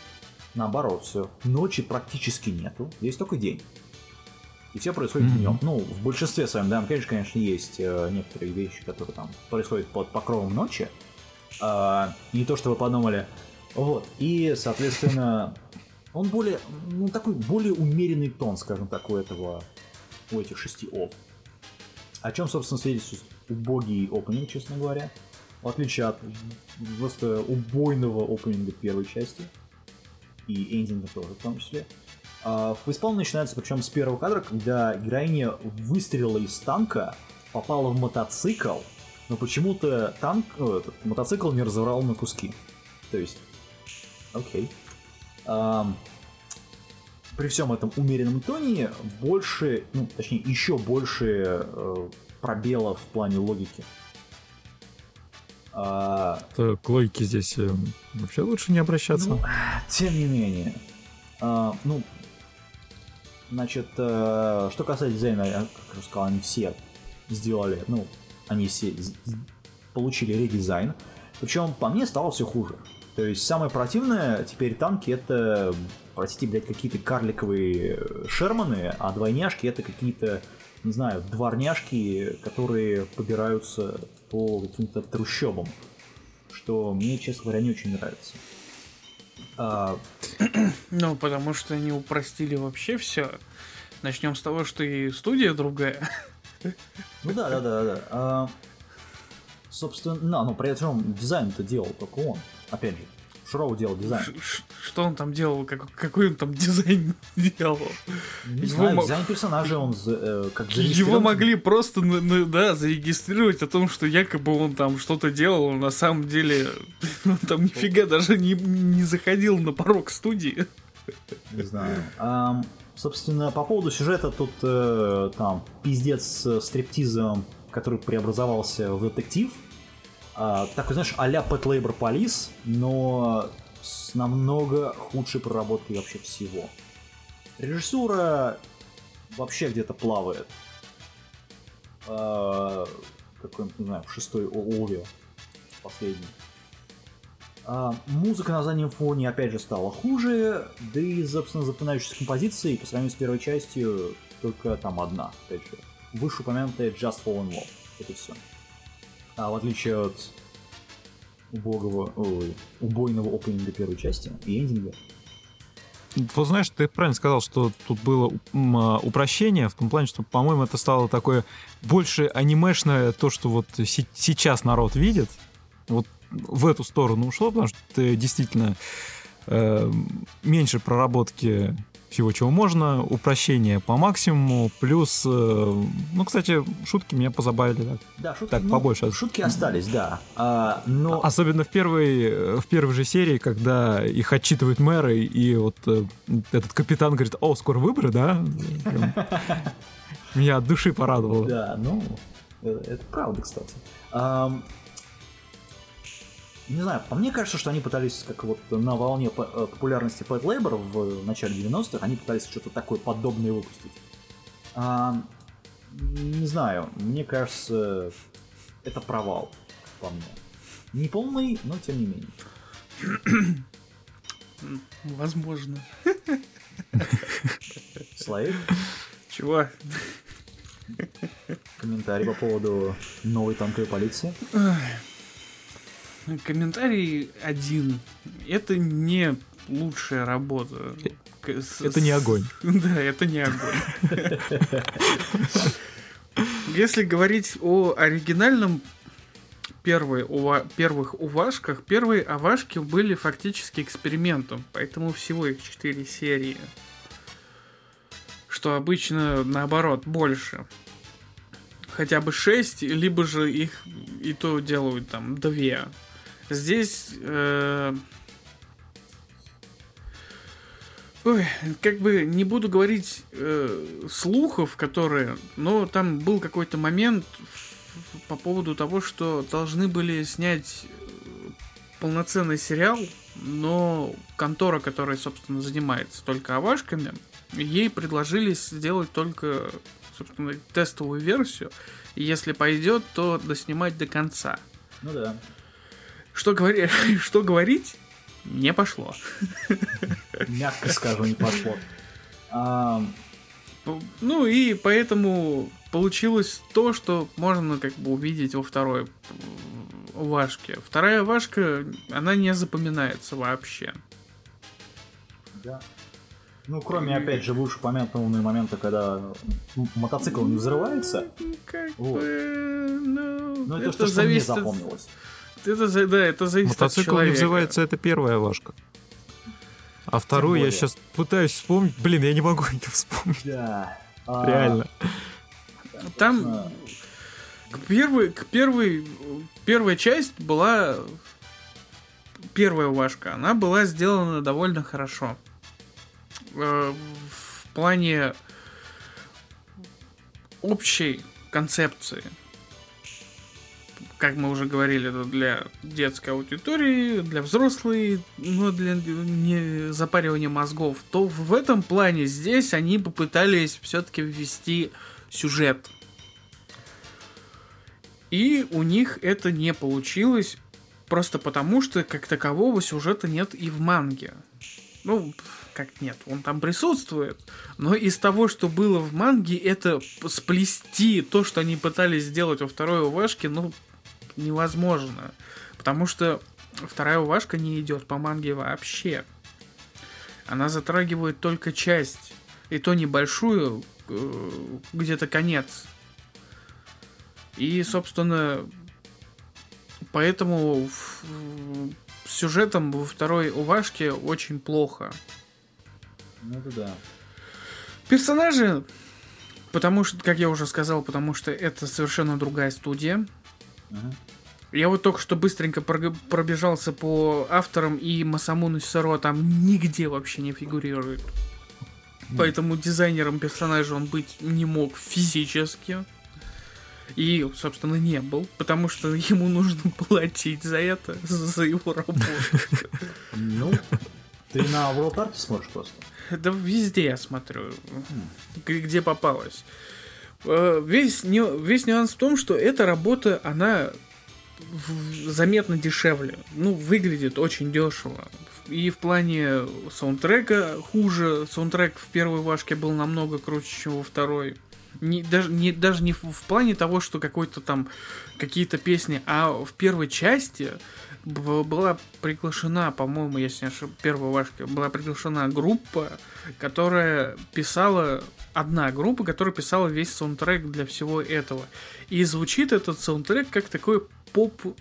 наоборот, все. Ночи практически нету. Здесь только день. И все происходит Мгм. днем. Ну, в большинстве своем, да, конечно, конечно, есть э, некоторые вещи, которые там происходят под покровом ночи. А, не то, что вы подумали. Вот. И, соответственно, он более, ну, такой более умеренный тон, скажем так, у этого, у этих шести ов. О чем, собственно, свидетельствует убогий опенинг, честно говоря. В отличие от просто убойного опенинга первой части. И эндинга тоже в том числе. А, Фейспалм начинается причем с первого кадра, когда героиня выстрелила из танка, попала в мотоцикл, но почему-то танк, ну, этот, мотоцикл не разорвал на куски. То есть, окей. Ам, при всем этом умеренном тоне больше, ну, точнее, еще больше э, пробелов в плане логики. А, к логике здесь э, вообще лучше не обращаться. Ну, тем не менее. А, ну, значит, э, что касается дизайна, я как уже сказал, они все сделали, ну, они все получили редизайн. Причем по мне стало все хуже. То есть самое противное теперь танки это, простите, блядь, какие-то карликовые э, шерманы, а двойняшки это какие-то, не знаю, дворняшки, которые побираются по каким-то трущобам. Что мне, честно говоря, не очень нравится. А, Ну, потому что они упростили вообще все. Начнем с того, что и студия другая. Ну да, да, да, да. А, собственно, но при этом дизайн-то делал только он. Опять же, Шроу делал дизайн. Ш- Что он там делал? Как- какой он там дизайн делал? Не его знаю, дизайн персонажа он за- э, как Его могли просто, да, зарегистрировать о том, что якобы он там что-то делал, но на самом деле он там нифига даже не, не заходил на порог студии. Не знаю. Ам, собственно, по поводу сюжета тут э, там пиздец с стриптизом, который преобразовался в детектив. А, такой, знаешь, а-ля Pet Labor Police, но с намного худшей проработкой вообще всего. Режиссура вообще где-то плавает. А, какой-нибудь, не знаю, в шестой Ове последний. А, музыка на заднем фоне опять же стала хуже, да и, собственно, запоминающиеся композиции по сравнению с первой частью только там одна, опять же. Вышеупомянутая Just Fall in Love. Это все. А в отличие от убогого, ой, убойного опенинга первой части и эндинга, Вот знаешь, ты правильно сказал, что тут было а, упрощение, в том плане, что, по-моему, это стало такое больше анимешное, то, что вот се- сейчас народ видит, вот в эту сторону ушло, потому что ты действительно э, меньше проработки всего, чего можно, упрощение по максимуму, плюс, э, ну, кстати, шутки меня позабавили так. да, шутки, Так, ну, побольше. шутки остались, да. А, но Особенно в первой, э, в первой же серии, когда их отчитывают мэры, и вот э, этот капитан говорит, о, скоро выборы, да? Меня от души порадовало. Да, ну, это правда, кстати. Не знаю, по мне кажется, что они пытались, как вот на волне э, популярности Pet Labor в начале 90-х, они пытались что-то такое подобное выпустить. Ам, не знаю, мне кажется, это провал, по мне. Не полный, но тем не менее. Возможно. Слайд, Чего? комментарий по поводу новой танковой полиции. Комментарий один. Это не лучшая работа. Это не огонь. Да, это не огонь. Если говорить о оригинальном первой ува- первых увашках, первые овашки были фактически экспериментом, поэтому всего их 4 серии. Что обычно наоборот больше. Хотя бы 6, либо же их и то делают там 2. Здесь э, Ой, как бы не буду говорить э, слухов, которые, но там был какой-то момент по поводу того, что должны были снять э, полноценный сериал, но контора, которая, собственно, занимается только овашками, ей предложили сделать только, собственно, тестовую версию. И если пойдет, то доснимать до конца. Ну да. Что, говори... что говорить? Не пошло. Мягко скажу, не пошло. Ам, Ну и поэтому получилось то, что можно как бы увидеть во второй м, Вашке. Вторая Вашка, она не запоминается вообще. Да. Ну, кроме, опять же, вышеупомянутого момента, когда мотоцикл не взрывается, Как Вот. бы, ну, но это, то, что мне запомнилось. Это, да, это зависит от Мотоцикл не человека. взрывается, это первая важка. А вторую я сейчас пытаюсь вспомнить. Блин, я не могу ее вспомнить. Да. А, Реально. Там К первой, к первой, первая часть была первая Вашка, она была сделана довольно хорошо. Э, В плане общей концепции. Как мы уже говорили, это для детской аудитории, для взрослой, но для не запаривания мозгов, то в этом плане здесь они попытались все-таки ввести сюжет. И у них это не получилось, просто потому что как такового сюжета нет и в манге. Ну, как нет, он там присутствует, но из того, что было в манге, это сплести то, что они пытались сделать во второй УВшке, ну, невозможно. Потому что вторая УВшка не идет по манге вообще. Она затрагивает только часть, и то небольшую, э, где-то конец. И, собственно, поэтому сюжетом во второй УВашке очень плохо. Ну это да. Персонажи, потому что, как я уже сказал, потому что это совершенно другая студия. Ага. Я вот только что быстренько пробежался по авторам, и Масамуну Сиро там нигде вообще не фигурирует. Поэтому дизайнером персонажа он быть не мог физически. И, собственно, не был, потому что ему нужно платить за это, за его работу. Ну, ты на World Art смотришь просто? Да везде я смотрю, где попалось. Э, Весь, весь нюанс в том, что эта работа, она заметно дешевле. Ну, выглядит очень дешево. И в плане саундтрека хуже. Саундтрек в первой Вашке был намного круче, чем во второй. Не, даже, не, даже не в, в плане того, что какой-то там какие-то песни, а в первой части была приглашена, по-моему, если не ошибаюсь, первой Вашке, была приглашена группа, которая писала, одна группа, которая писала весь саундтрек для всего этого. И звучит этот саундтрек как такой поп...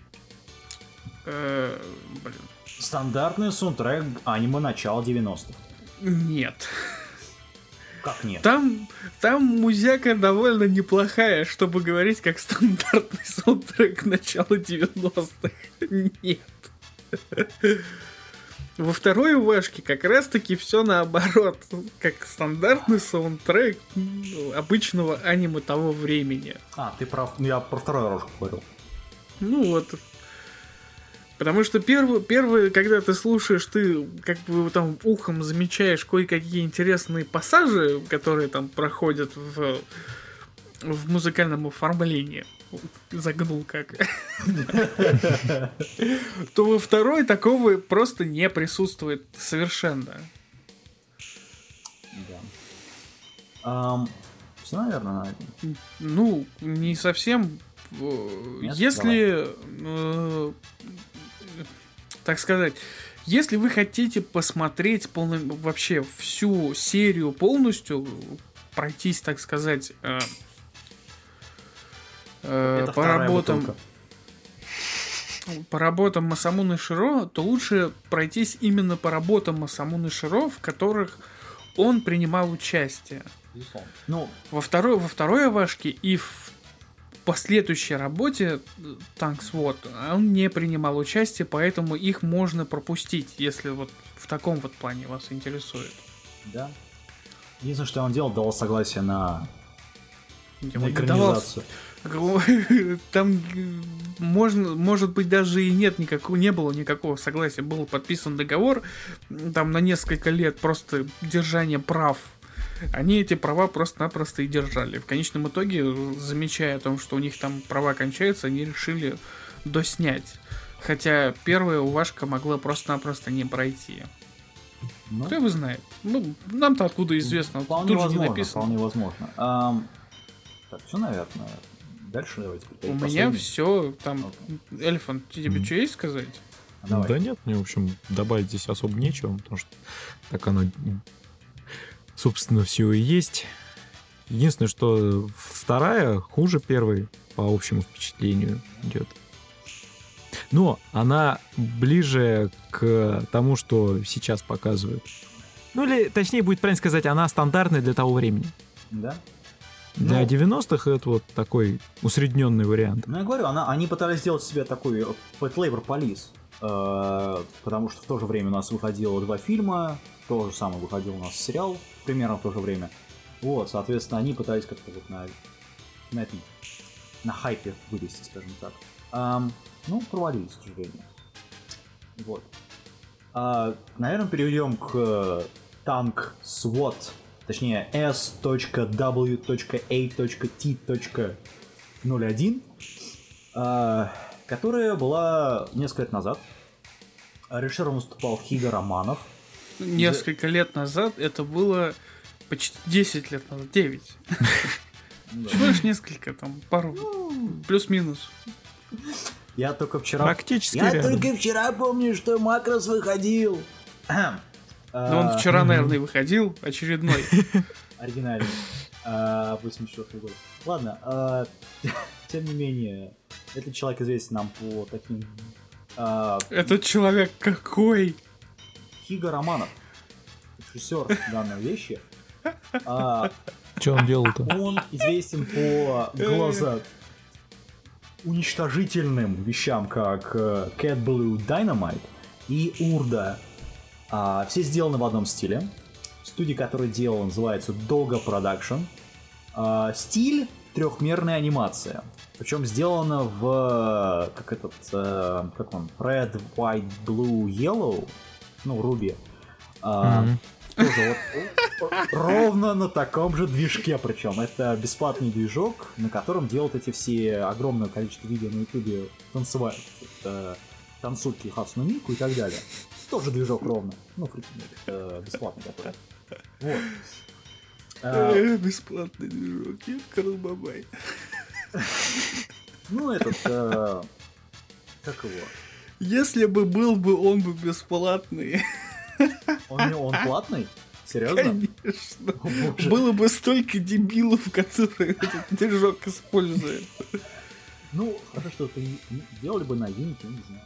э, блин, Стандартный саундтрек аниме начала 90-х. нет. Как нет? Там, там музяка довольно неплохая, чтобы говорить как стандартный саундтрек начала 90-х. Нет. Во второй УВшке как раз-таки все наоборот, как стандартный саундтрек обычного аниме того времени. А, ты прав. Я про вторую рожку говорил. Ну вот. Потому что первый, первый, когда ты слушаешь, ты как бы там ухом замечаешь кое-какие интересные пассажи, которые там проходят в, в музыкальном оформлении. Загнул как. То во второй такого просто не присутствует совершенно. Да. все, наверное, на этом. Ну, не совсем. Нет? Если, э, так сказать, если вы хотите посмотреть полно, вообще всю серию полностью, пройтись, так сказать, э, э, по работам, бутылка. по работам Масамуны Широ, то лучше пройтись именно по работам Масамуны Широ, в которых он принимал участие. Ну, Во второй, во второй Авашке и в последующей работе Танкс Вот он не принимал участие, поэтому их можно пропустить, если вот в таком вот плане вас интересует. да. Единственное, что он делал, дал согласие на, Я на давал- экранизацию. Там э, можно, может быть, даже и нет никакого, не было никакого согласия. Был подписан договор там на несколько лет просто держание прав. Они эти права просто-напросто и держали. В конечном итоге, замечая о том, что у них там права кончаются, они решили доснять. Хотя первая уважка могла просто-напросто не пройти. Ну, Кто его знает? Ну, нам-то откуда известно? Вполне Тут же не возможно, написано. вполне возможно. Ам, так, все, наверное. Дальше давайте. У меня все там. Эльфан, тебе Мгм. что есть сказать? Давай. Да нет, мне, в общем, добавить здесь особо нечего, потому что так оно, собственно, все и есть. Единственное, что вторая хуже первой по общему впечатлению идет. Но она ближе к тому, что сейчас показывают. Ну или, точнее, будет правильно сказать, она стандартная для того времени. Да? Для Ну. 90-х это вот такой усредненный вариант. Ну, я говорю, она, они пытались сделать себе такой Pet Labor Police, э, потому что в то же время у нас выходило два фильма, то же самое выходил у нас сериал, примерно в то же время. Вот, соответственно, они пытались как-то вот на, на этом, на хайпе вывести, скажем так. Ам, ну, провалились, к сожалению. Вот. А, наверное, перейдем к э, танк SWAT, точнее S.W.A.T.01, а, которая была несколько лет назад. Режиссером выступал Хига Романов. Несколько лет назад это было почти 10 лет назад, 9. Всего лишь несколько, там, пару, плюс-минус. Я только вчера... Практически Я только вчера помню, что Макрос выходил. Но А, он вчера, наверное, выходил, очередной. Оригинальный. А, 84 год. Ладно, а, тем не менее, этот человек известен нам по таким... а, Этот человек какой? Хига Романов, режиссер данной вещи. А, Что он делал-то? он известен по глаза уничтожительным вещам, как э, Cat Blue Dynamite и Урда. А, все сделаны в одном стиле. Студия, которая делала, называется Doga Production. А, стиль трехмерная анимация. Причем сделана в как этот, э, как он, Red, White, Blue, Yellow, ну, Руби. А, тоже вот, э, ровно на таком же движке причем. Это бесплатный движок, на котором делают эти все огромное количество видео на ютубе танцевать, э, танцульки Хацуну Мику и так далее. Тоже движок ровно. Ну, э, бесплатный который. Вот. А, Э, Бесплатный движок, я Карл ну, этот... э, как его? Если бы был бы он бы бесплатный, Он, он платный? Серьезно? конечно. О. Было бы столько дебилов, которые этот движок используют. Ну, хорошо, что ты делали бы на Unity, не знаю.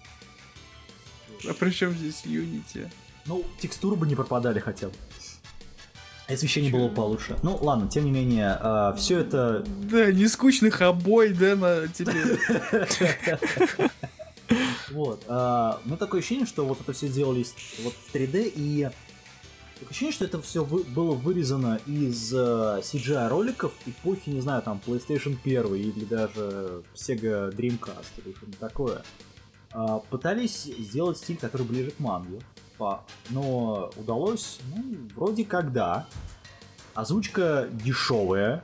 А при чем здесь Unity? Ну, текстуры бы не пропадали хотя бы. А Освещение было бы получше. Ну, ладно, тем не менее, все это... Да, не скучных обой, да, на тебе. Вот. а, У меня такое ощущение, что вот это все сделали с- вот в 3D, и такое ощущение, что это все было вырезано из э, CGI роликов эпохи, не знаю, там, PlayStation 1 или даже Sega Dreamcast или что-нибудь такое. А, Пытались сделать стиль, который ближе к манге, по- но удалось, ну, вроде как да. Озвучка дешевая,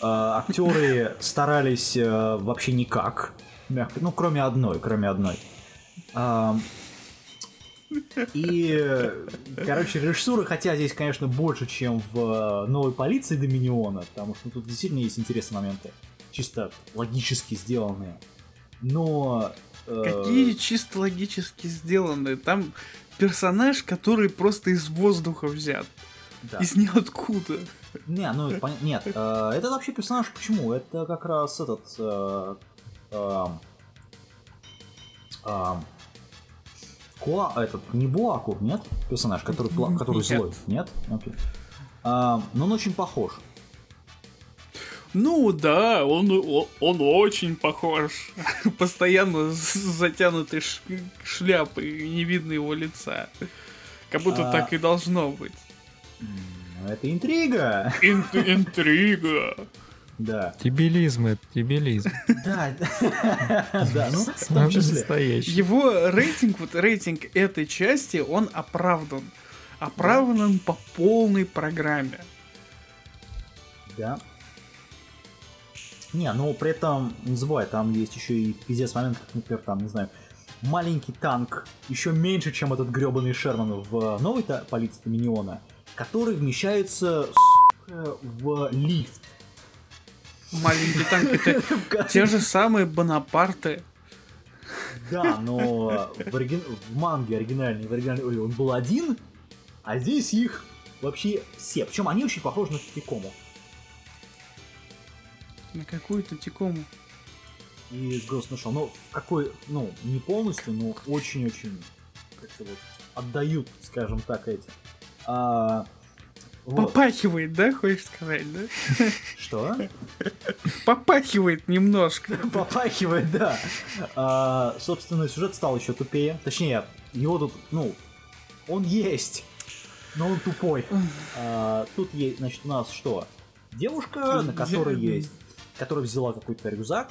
а, актеры старались э, вообще никак, мягко, ну кроме одной, кроме одной. И, э, короче, режиссура, хотя здесь, конечно, больше, чем в э, новой полиции Доминиона, потому что тут действительно есть интересные моменты, чисто логически сделанные. Но... э, Какие чисто логически сделаны. Там персонаж, который просто из воздуха взят. да. Из ниоткуда. Не, ну поня- нет, э, это вообще персонаж почему? Это как раз этот э, эм, эм, Куа, этот не Буаку, нет? Персонаж, который, который злой, нет? Окей. Эм, но он очень похож. Ну да, он, он очень похож. Постоянно с затянутой шляпой, не видно его лица. Как будто А. так и должно быть. Это интрига. Ин- интрига. Да. Дебилизм это, дебилизм. Да, да, ну, в том числе. Его рейтинг, вот рейтинг этой части, он оправдан. Оправдан по полной программе. Да. Не, ну при этом, не забывай, там есть еще и пиздец момент, как, например, там, не знаю, маленький танк, еще меньше, чем этот гребаный Шерман в новой та- полиции Доминиона, который вмещается в лифт. Маленький танк это те же самые Бонапарты. Да, но в, оригин- в манге оригинальной, в оригинальной ой, он был один, а здесь их вообще все. Причем они очень похожи на Тикому. На какую-то тикому. и the Shell. Но в какой, ну, не полностью, но очень-очень как-то вот отдают, скажем так, эти. А, Вот. Попахивает, да, хочешь сказать, да? Что? Попахивает немножко. Попахивает, да. А, собственно, сюжет стал еще тупее. Точнее, его тут, ну, он есть, но он тупой. А, тут есть, значит, у нас что? Девушка, на которой есть, которая взяла какой-то рюкзак,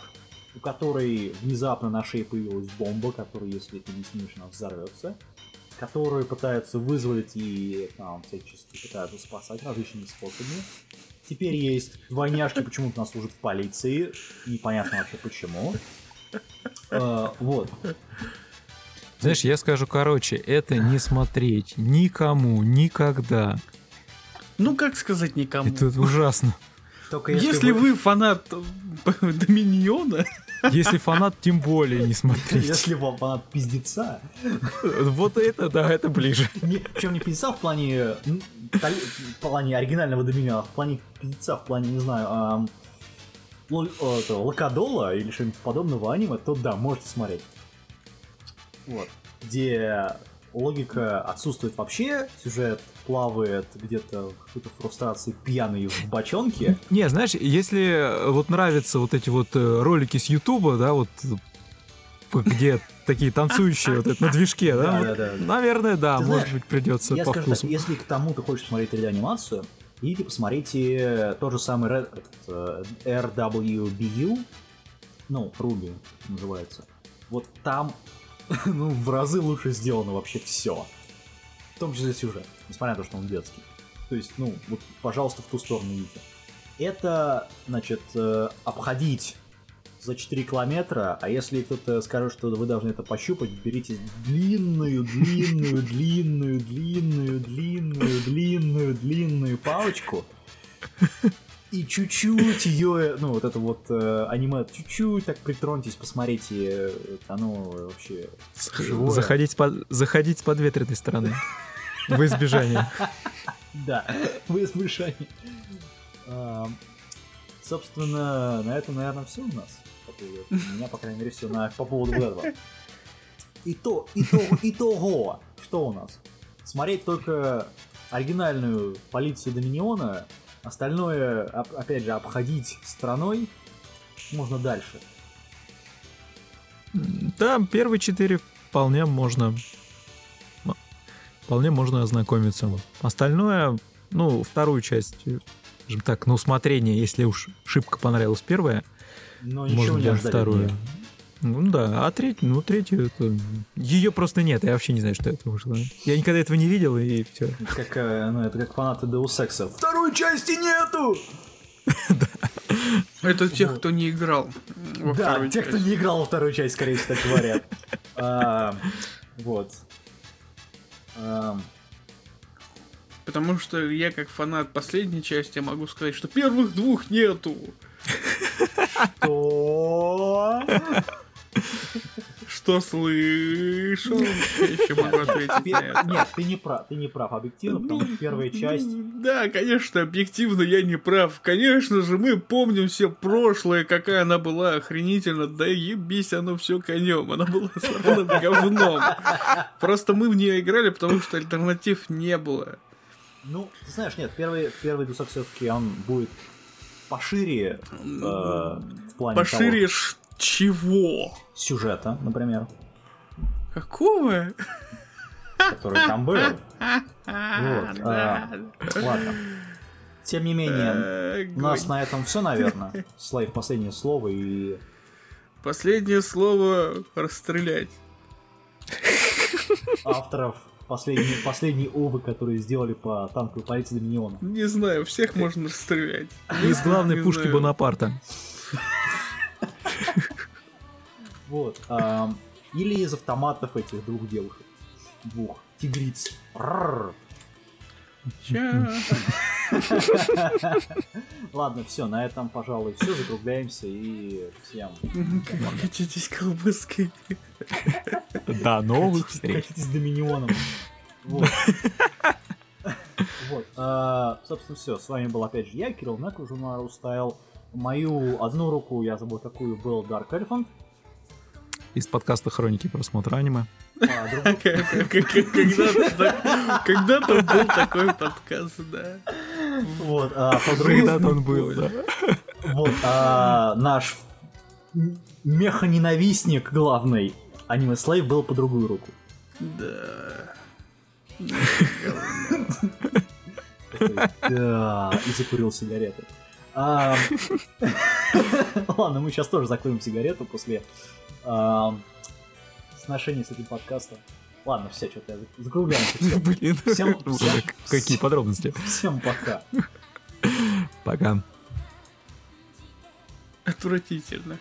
у которой внезапно на шее появилась бомба, которая, если ты не снимешь, она взорвется, которую пытаются вызвать и там всячески пытаются спасать различными способами. Теперь есть двойняшки, почему-то она служит в полиции, непонятно вообще почему. А, вот. Знаешь, я скажу короче, это не смотреть никому, никогда. Ну, как сказать никому. Это ужасно. Только Если вы фанат э, Доминиона, Если фанат, тем более не смотреть. Если вам фанат пиздеца, Вот это, да, это ближе. не, причем не пиздеца в плане, в плане оригинального доминиона, а в плане пиздеца, в плане, не знаю, ло- э, локадола или что-нибудь подобного аниме, то да, можете смотреть. Вот. Где логика отсутствует вообще, сюжет плавает где-то в какой-то фрустрации пьяный в бочонке. Не, знаешь, если э, вот нравятся вот эти вот э, ролики с Ютуба, да, вот э, где такие танцующие вот это на движке, да, Да, да, да. наверное, да, может быть придется по вкусу. если к тому ты хочешь смотреть 3D-анимацию, идите посмотрите тот же самый э, RWBU, ну, Ruby называется. Вот там, ну, в разы лучше сделано вообще все. В том числе сюжет, несмотря на то, что он детский. То есть, ну, вот, пожалуйста, в ту сторону идите. Это, значит, э, обходить за 4 километра, а если кто-то скажет, что вы должны это пощупать, берите длинную, длинную, длинную, длинную, длинную, длинную, длинную палочку и чуть-чуть ее, ну, вот это вот э, аниме, чуть-чуть так притроньтесь, посмотрите, э, оно вообще живое. Заходить, под, заходить с подветренной стороны. В избежание. Да, в избежание. Ам, Собственно, на этом, наверное, все у нас. У меня, по крайней мере, все на, по поводу этого. Ито, итого, итого, что у нас? Смотреть только оригинальную полицию Доминиона, остальное, оп- опять же, обходить страной можно дальше. Да, первые четыре вполне можно вполне можно ознакомиться. Остальное, ну, вторую часть, скажем так, на усмотрение, если уж шибко понравилась первая, Но ничего можно не даже вторую. Ну да, а третью, ну третью это... Ее просто нет, я вообще не знаю, что это вышло. Я никогда этого не видел, и все. Как, э, ну, это как фанаты Deus Ex. Второй части нету! это тех, кто не играл во да, второй те, кто не играл во вторую часть, скорее всего, так говорят. А, Вот. Ам, Потому что я, как фанат последней части, могу сказать, что первых двух нету. Что? Что слышал? Я еще могу ответить на Пе- это. Нет, ты не прав, ты не прав объективно, потому что первая часть... Да, конечно, объективно я не прав. Конечно же, мы помним все прошлое, какая она была охренительно. Да ебись, оно все конем. Она была сраным говном. Просто мы в нее играли, потому что альтернатив не было. Ну, ты знаешь, нет, первый, первый Ex все-таки он будет пошире э, в плане Пошире того, чего? сюжета, например, Какого? который там был. Вот, А, а, ладно. Тем не менее, Огонь. у нас на этом все, наверное. Слайв, последнее слово и Последнее слово расстрелять. авторов последние, последние овы, которые сделали по танковой полиции Доминиона. Не знаю, всех можно расстрелять. Из главной пушки. Бонапарта. Вот. или из автоматов этих двух девушек. Двух. Тигриц. Ладно, все, на этом, пожалуй, все, закругляемся и всем. Катитесь колбаской. До новых встреч. Катитесь с Доминионом. Вот. Вот. а, Собственно, все. С вами был опять же я, Кирилл Нек, журнал Стайл. Мою одну руку, я забыл какую, был Dark Elephant. Из подкаста «Хроники просмотра аниме». А, когда-то был такой подкаст, да. Вот, а Когда-то он был, да. Вот, а наш механенавистник главный аниме Слейв был по другую руку. Да. Да, и закурил сигареты. Ладно, мы сейчас тоже закроем сигарету после сношения с этим подкастом. Ладно, все, что-то я закругляемся. Блин, всем, всем, какие подробности. Всем пока. Пока. Отвратительно.